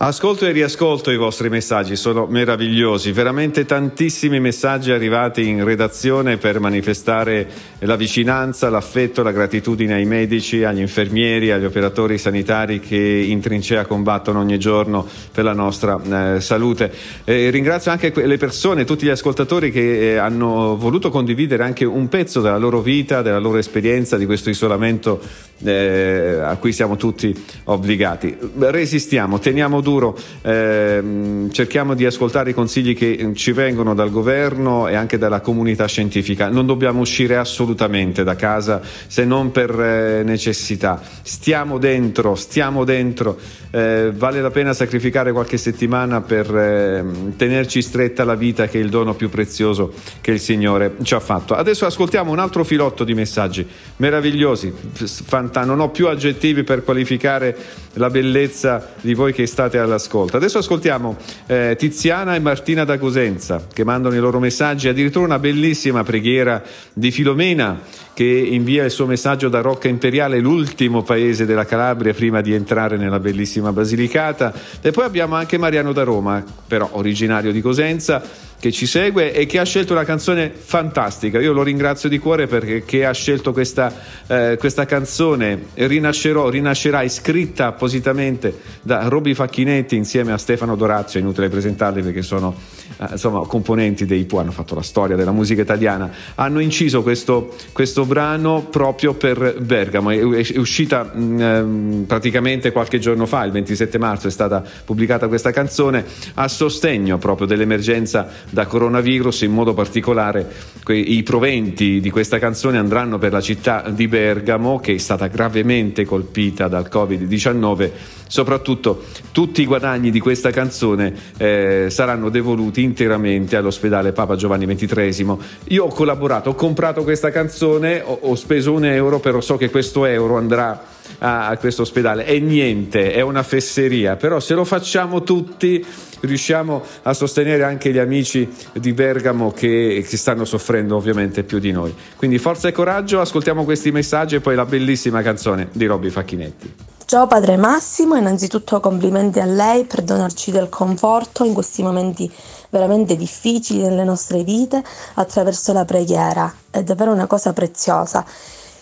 Ascolto e riascolto i vostri messaggi, sono meravigliosi, veramente tantissimi messaggi arrivati in redazione per manifestare la vicinanza, l'affetto, la gratitudine ai medici, agli infermieri, agli operatori sanitari che in trincea combattono ogni giorno per la nostra eh, salute. Eh, ringrazio anche le persone, tutti gli ascoltatori che eh, hanno voluto condividere anche un pezzo della loro vita, della loro esperienza, di questo isolamento eh, a cui siamo tutti obbligati. Resistiamo, teniamo duro, ehm, cerchiamo di ascoltare i consigli che ci vengono dal governo e anche dalla comunità scientifica. Non dobbiamo uscire assolutamente da casa se non per eh, necessità. Stiamo dentro, stiamo dentro. Eh, vale la pena sacrificare qualche settimana per eh, tenerci stretta la vita che è il dono più prezioso che il Signore ci ha fatto. Adesso ascoltiamo un altro filotto di messaggi meravigliosi, fanta- non ho più aggettivi per qualificare la bellezza di voi che state all'ascolto. Adesso ascoltiamo eh, Tiziana e Martina da Cosenza che mandano i loro messaggi, addirittura una bellissima preghiera di Filomena che invia il suo messaggio da Rocca Imperiale, l'ultimo paese della Calabria prima di entrare nella bellissima Basilicata. E poi abbiamo anche Mariano da Roma, però originario di Cosenza che ci segue e che ha scelto una canzone fantastica. Io lo ringrazio di cuore perché ha scelto questa, eh, questa canzone Rinascerò, rinascerai, scritta appositamente da Roby Facchinetti insieme a Stefano Dorazio, inutile presentarli perché sono eh, insomma, componenti dei PU, hanno fatto la storia della musica italiana. Hanno inciso questo, questo brano proprio per Bergamo, è, uscita mm, praticamente qualche giorno fa, il 27 marzo è stata pubblicata questa canzone a sostegno proprio dell'emergenza da coronavirus, in modo particolare i proventi di questa canzone andranno per la città di Bergamo che è stata gravemente colpita dal Covid-19, soprattutto tutti i guadagni di questa canzone eh, saranno devoluti interamente all'ospedale Papa Giovanni XXIII. Io ho collaborato, ho comprato questa canzone, ho, ho speso un euro, però so che questo euro andrà a, questo ospedale. È niente, è una fesseria, però se lo facciamo tutti riusciamo a sostenere anche gli amici di Bergamo che, che, stanno soffrendo ovviamente più di noi. Quindi forza e coraggio, ascoltiamo questi messaggi e poi la bellissima canzone di Robby Facchinetti. Ciao Padre Massimo, innanzitutto complimenti a lei per donarci del conforto in questi momenti veramente difficili nelle nostre vite attraverso la preghiera, è davvero una cosa preziosa.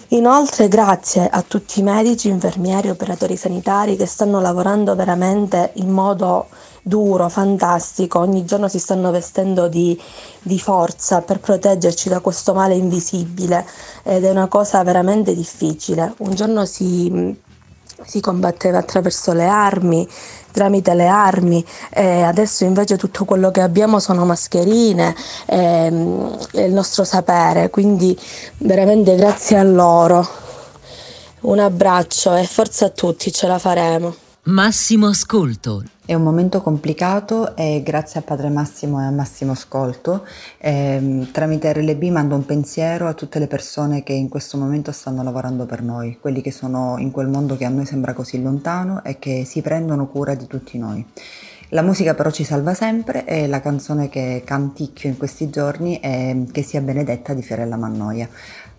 Inoltre grazie a tutti i medici, infermieri, operatori sanitari che stanno lavorando veramente in modo duro, fantastico, ogni giorno si stanno vestendo di, di forza per proteggerci da questo male invisibile ed è una cosa veramente difficile. Un giorno si si combatteva attraverso le armi, tramite le armi e adesso invece tutto quello che abbiamo sono mascherine e, e il nostro sapere, quindi veramente grazie a loro. Un abbraccio e forza a tutti, ce la faremo. Massimo Ascolto, è un momento complicato e grazie a Padre Massimo e a Massimo Ascolto eh, tramite RLB mando un pensiero a tutte le persone che in questo momento stanno lavorando per noi, quelli che sono in quel mondo che a noi sembra così lontano e che si prendono cura di tutti noi. La musica però ci salva sempre e la canzone che canticchio in questi giorni è Che sia benedetta di Fiorella Mannoia.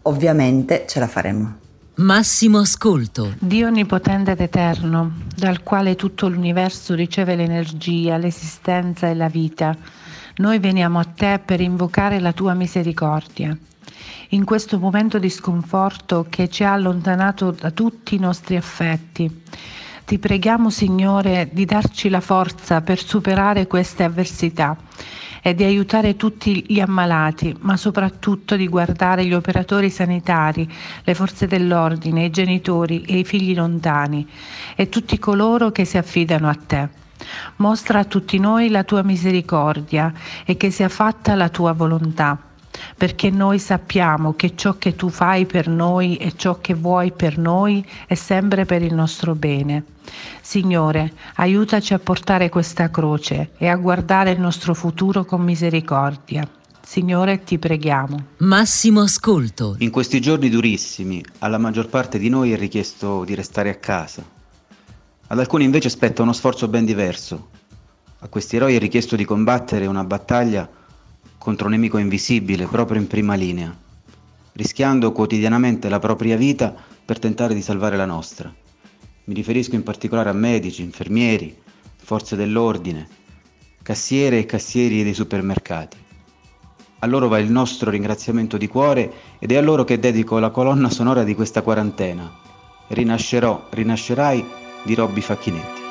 Ovviamente ce la faremo. Massimo ascolto. Dio onnipotente ed eterno, dal quale tutto l'universo riceve l'energia, l'esistenza e la vita, noi veniamo a te per invocare la tua misericordia. In questo momento di sconforto che ci ha allontanato da tutti i nostri affetti, ti preghiamo Signore di darci la forza per superare queste avversità e di aiutare tutti gli ammalati, ma soprattutto di guardare gli operatori sanitari, le forze dell'ordine, i genitori e i figli lontani e tutti coloro che si affidano a te. Mostra a tutti noi la tua misericordia e che sia fatta la tua volontà perché noi sappiamo che ciò che tu fai per noi e ciò che vuoi per noi è sempre per il nostro bene. Signore, aiutaci a portare questa croce e a guardare il nostro futuro con misericordia. Signore, ti preghiamo. Massimo ascolto. In questi giorni durissimi, alla maggior parte di noi è richiesto di restare a casa. Ad alcuni invece spetta uno sforzo ben diverso. A questi eroi è richiesto di combattere una battaglia contro un nemico invisibile proprio in prima linea, rischiando quotidianamente la propria vita per tentare di salvare la nostra. Mi riferisco in particolare a medici, infermieri, forze dell'ordine, cassiere e cassieri dei supermercati. A loro va il nostro ringraziamento di cuore ed è a loro che dedico la colonna sonora di questa quarantena. Rinascerò, rinascerai di Robby Facchinetti.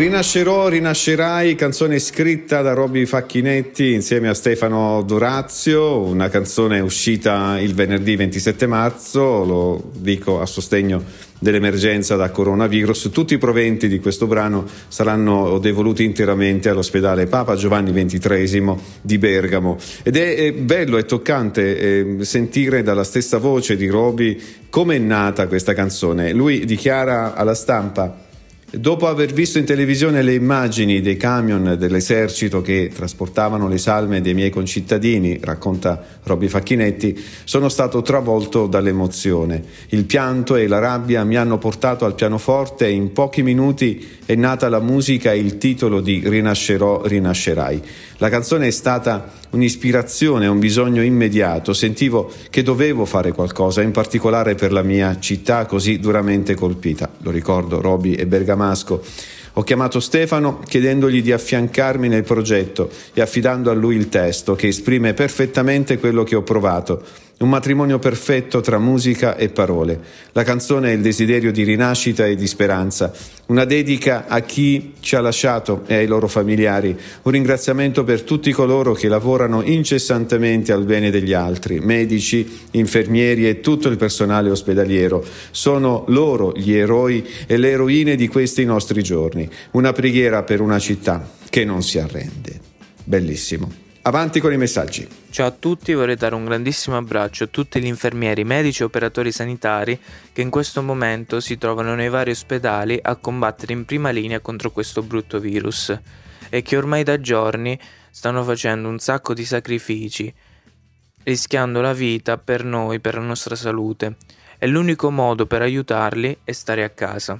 Rinascerò, rinascerai, canzone scritta da Robby Facchinetti insieme a Stefano Dorazio, una canzone uscita il venerdì 27 marzo, lo dico a sostegno dell'emergenza da coronavirus. Tutti i proventi di questo brano saranno devoluti interamente all'ospedale Papa Giovanni XXIII di Bergamo ed è, è bello e toccante eh, sentire dalla stessa voce di Robby come è nata questa canzone. Lui dichiara alla stampa Dopo aver visto in televisione le immagini dei camion dell'esercito che trasportavano le salme dei miei concittadini, racconta Robby Facchinetti, sono stato travolto dall'emozione. Il pianto e la rabbia mi hanno portato al pianoforte e in pochi minuti è nata la musica e il titolo di Rinascerò, rinascerai. La canzone è stata un'ispirazione, un bisogno immediato. Sentivo che dovevo fare qualcosa, in particolare per la mia città così duramente colpita. Lo ricordo, Roby e Bergamasco. Ho chiamato Stefano chiedendogli di affiancarmi nel progetto e affidando a lui il testo che esprime perfettamente quello che ho provato. Un matrimonio perfetto tra musica e parole. La canzone è il desiderio di rinascita e di speranza, una dedica a chi ci ha lasciato e ai loro familiari, un ringraziamento per tutti coloro che lavorano incessantemente al bene degli altri, medici, infermieri e tutto il personale ospedaliero. Sono loro gli eroi e le eroine di questi nostri giorni. Una preghiera per una città che non si arrende. Bellissimo. Avanti con i messaggi. Ciao a tutti, vorrei dare un grandissimo abbraccio a tutti gli infermieri, medici e operatori sanitari che in questo momento si trovano nei vari ospedali a combattere in prima linea contro questo brutto virus e che ormai da giorni stanno facendo un sacco di sacrifici, rischiando la vita per noi, per la nostra salute. E l'unico modo per aiutarli è stare a casa.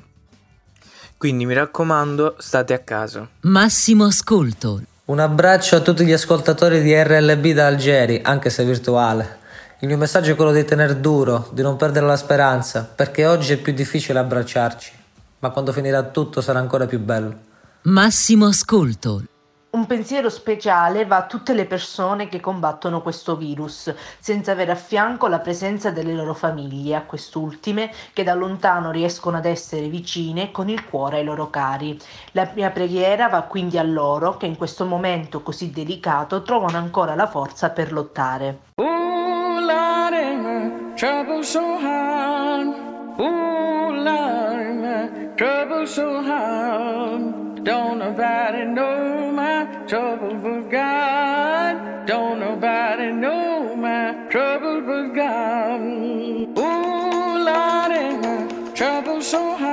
Quindi mi raccomando, state a casa. Massimo ascolto. Un abbraccio a tutti gli ascoltatori di RLB da Algeri, anche se virtuale. Il mio messaggio è quello di tenere duro, di non perdere la speranza, perché oggi è più difficile abbracciarci, ma quando finirà tutto sarà ancora più bello. Massimo ascolto. Un pensiero speciale va a tutte le persone che combattono questo virus, senza avere a fianco la presenza delle loro famiglie, a quest'ultime che da lontano riescono ad essere vicine con il cuore ai loro cari. La mia preghiera va quindi a loro che in questo momento così delicato trovano ancora la forza per lottare. Ooh, Lord, my so hard. Ooh, Lord, my so hard. Don't nobody know my trouble but God. Don't nobody know my trouble but God. Ooh, Lord, my trouble so hard.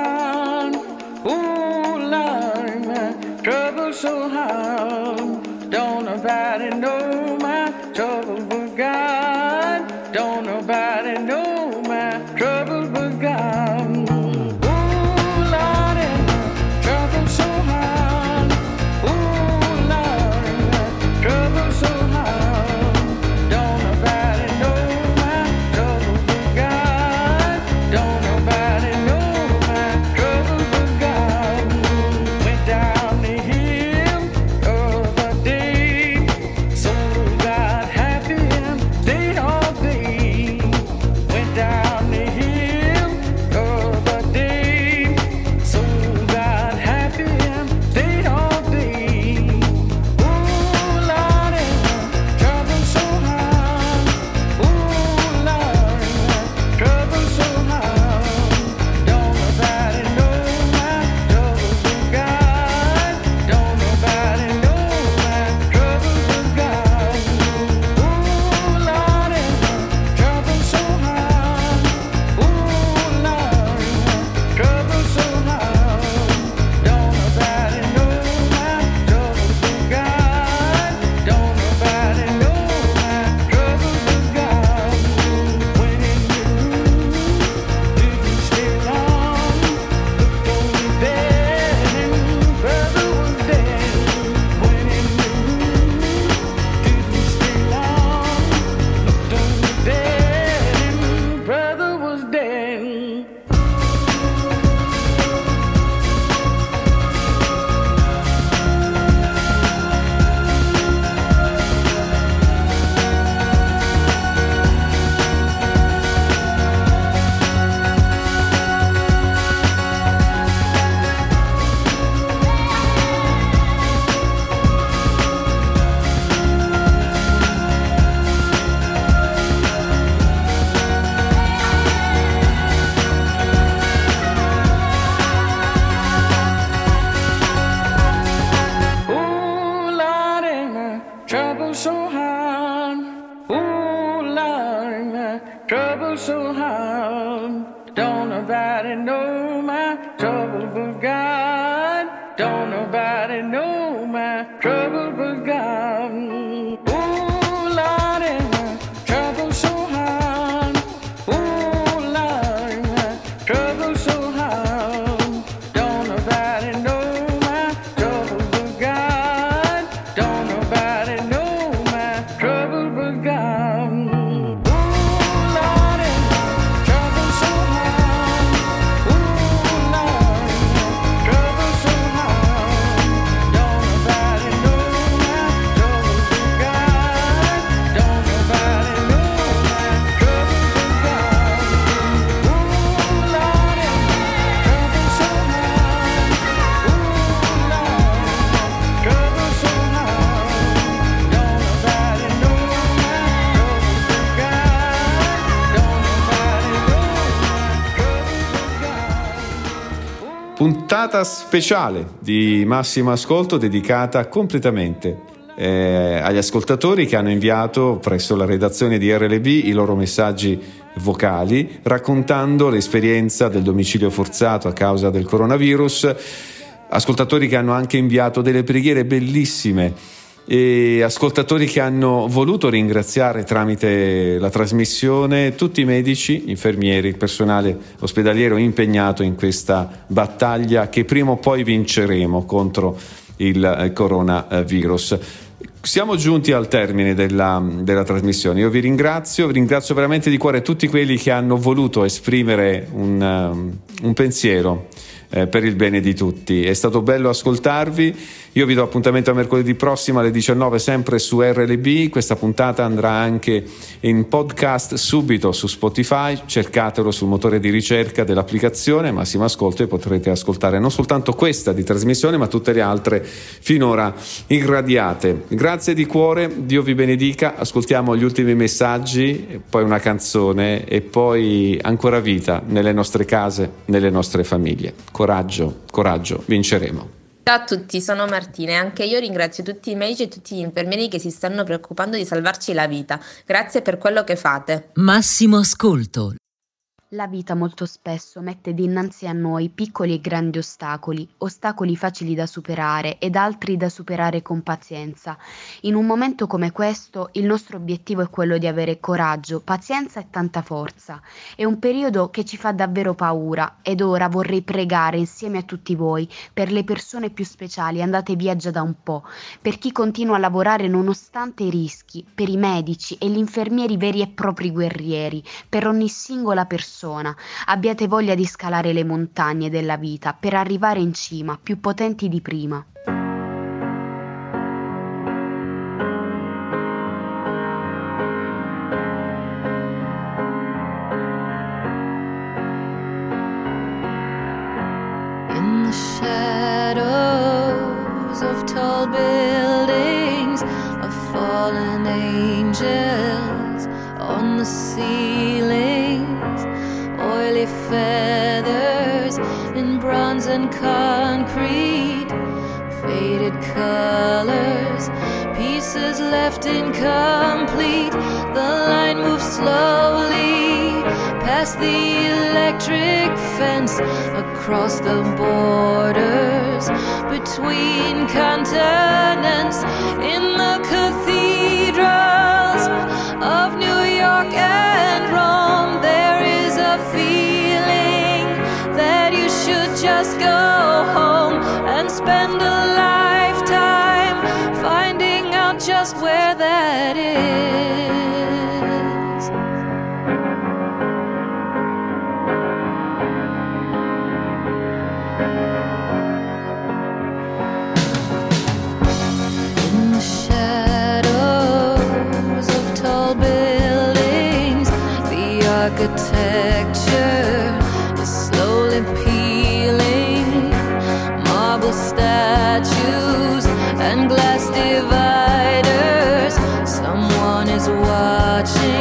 Trouble so hard. Don't nobody know my trouble but God. Don't nobody know my trouble but God. Puntata speciale di Massimo Ascolto dedicata completamente eh, agli ascoltatori che hanno inviato presso la redazione di RLB i loro messaggi vocali raccontando l'esperienza del domicilio forzato a causa del coronavirus. Ascoltatori che hanno anche inviato delle preghiere bellissime e ascoltatori che hanno voluto ringraziare tramite la trasmissione tutti i medici, infermieri, il personale ospedaliero impegnato in questa battaglia che prima o poi vinceremo contro il eh, coronavirus. Siamo giunti al termine della, della, trasmissione. Io vi ringrazio, ringrazio veramente di cuore tutti quelli che hanno voluto esprimere un, um, un pensiero eh, per il bene di tutti. È stato bello ascoltarvi. Io vi do appuntamento a mercoledì prossimo alle 19 sempre su RLB. Questa puntata andrà anche in podcast subito su Spotify. Cercatelo sul motore di ricerca dell'applicazione Massimo Ascolto e potrete ascoltare non soltanto questa di trasmissione, ma tutte le altre finora irradiate. Grazie di cuore, Dio vi benedica. Ascoltiamo gli ultimi messaggi, poi una canzone e poi ancora vita nelle nostre case, nelle nostre famiglie. Coraggio, coraggio, vinceremo. Ciao a tutti, sono Martina e anche io ringrazio tutti i medici e tutti gli infermieri che si stanno preoccupando di salvarci la vita. Grazie per quello che fate. Massimo ascolto. La vita molto spesso mette dinanzi a noi piccoli e grandi ostacoli, ostacoli facili da superare ed altri da superare con pazienza. In un momento come questo il nostro obiettivo è quello di avere coraggio, pazienza e tanta forza. È un periodo che ci fa davvero paura ed ora vorrei pregare insieme a tutti voi per le persone più speciali, andate via già da un po', per chi continua a lavorare nonostante i rischi, per i medici e gli infermieri veri e propri guerrieri, per ogni singola persona persona, abbiate voglia di scalare le montagne della vita per arrivare in cima, più potenti di prima. Buildings, of fallen angels on the ceilings, and concrete, faded colors, pieces left incomplete. The line moves slowly past the electric fence, across the borders between continents, in the just go home and spend a lifetime finding out just where that is. 我知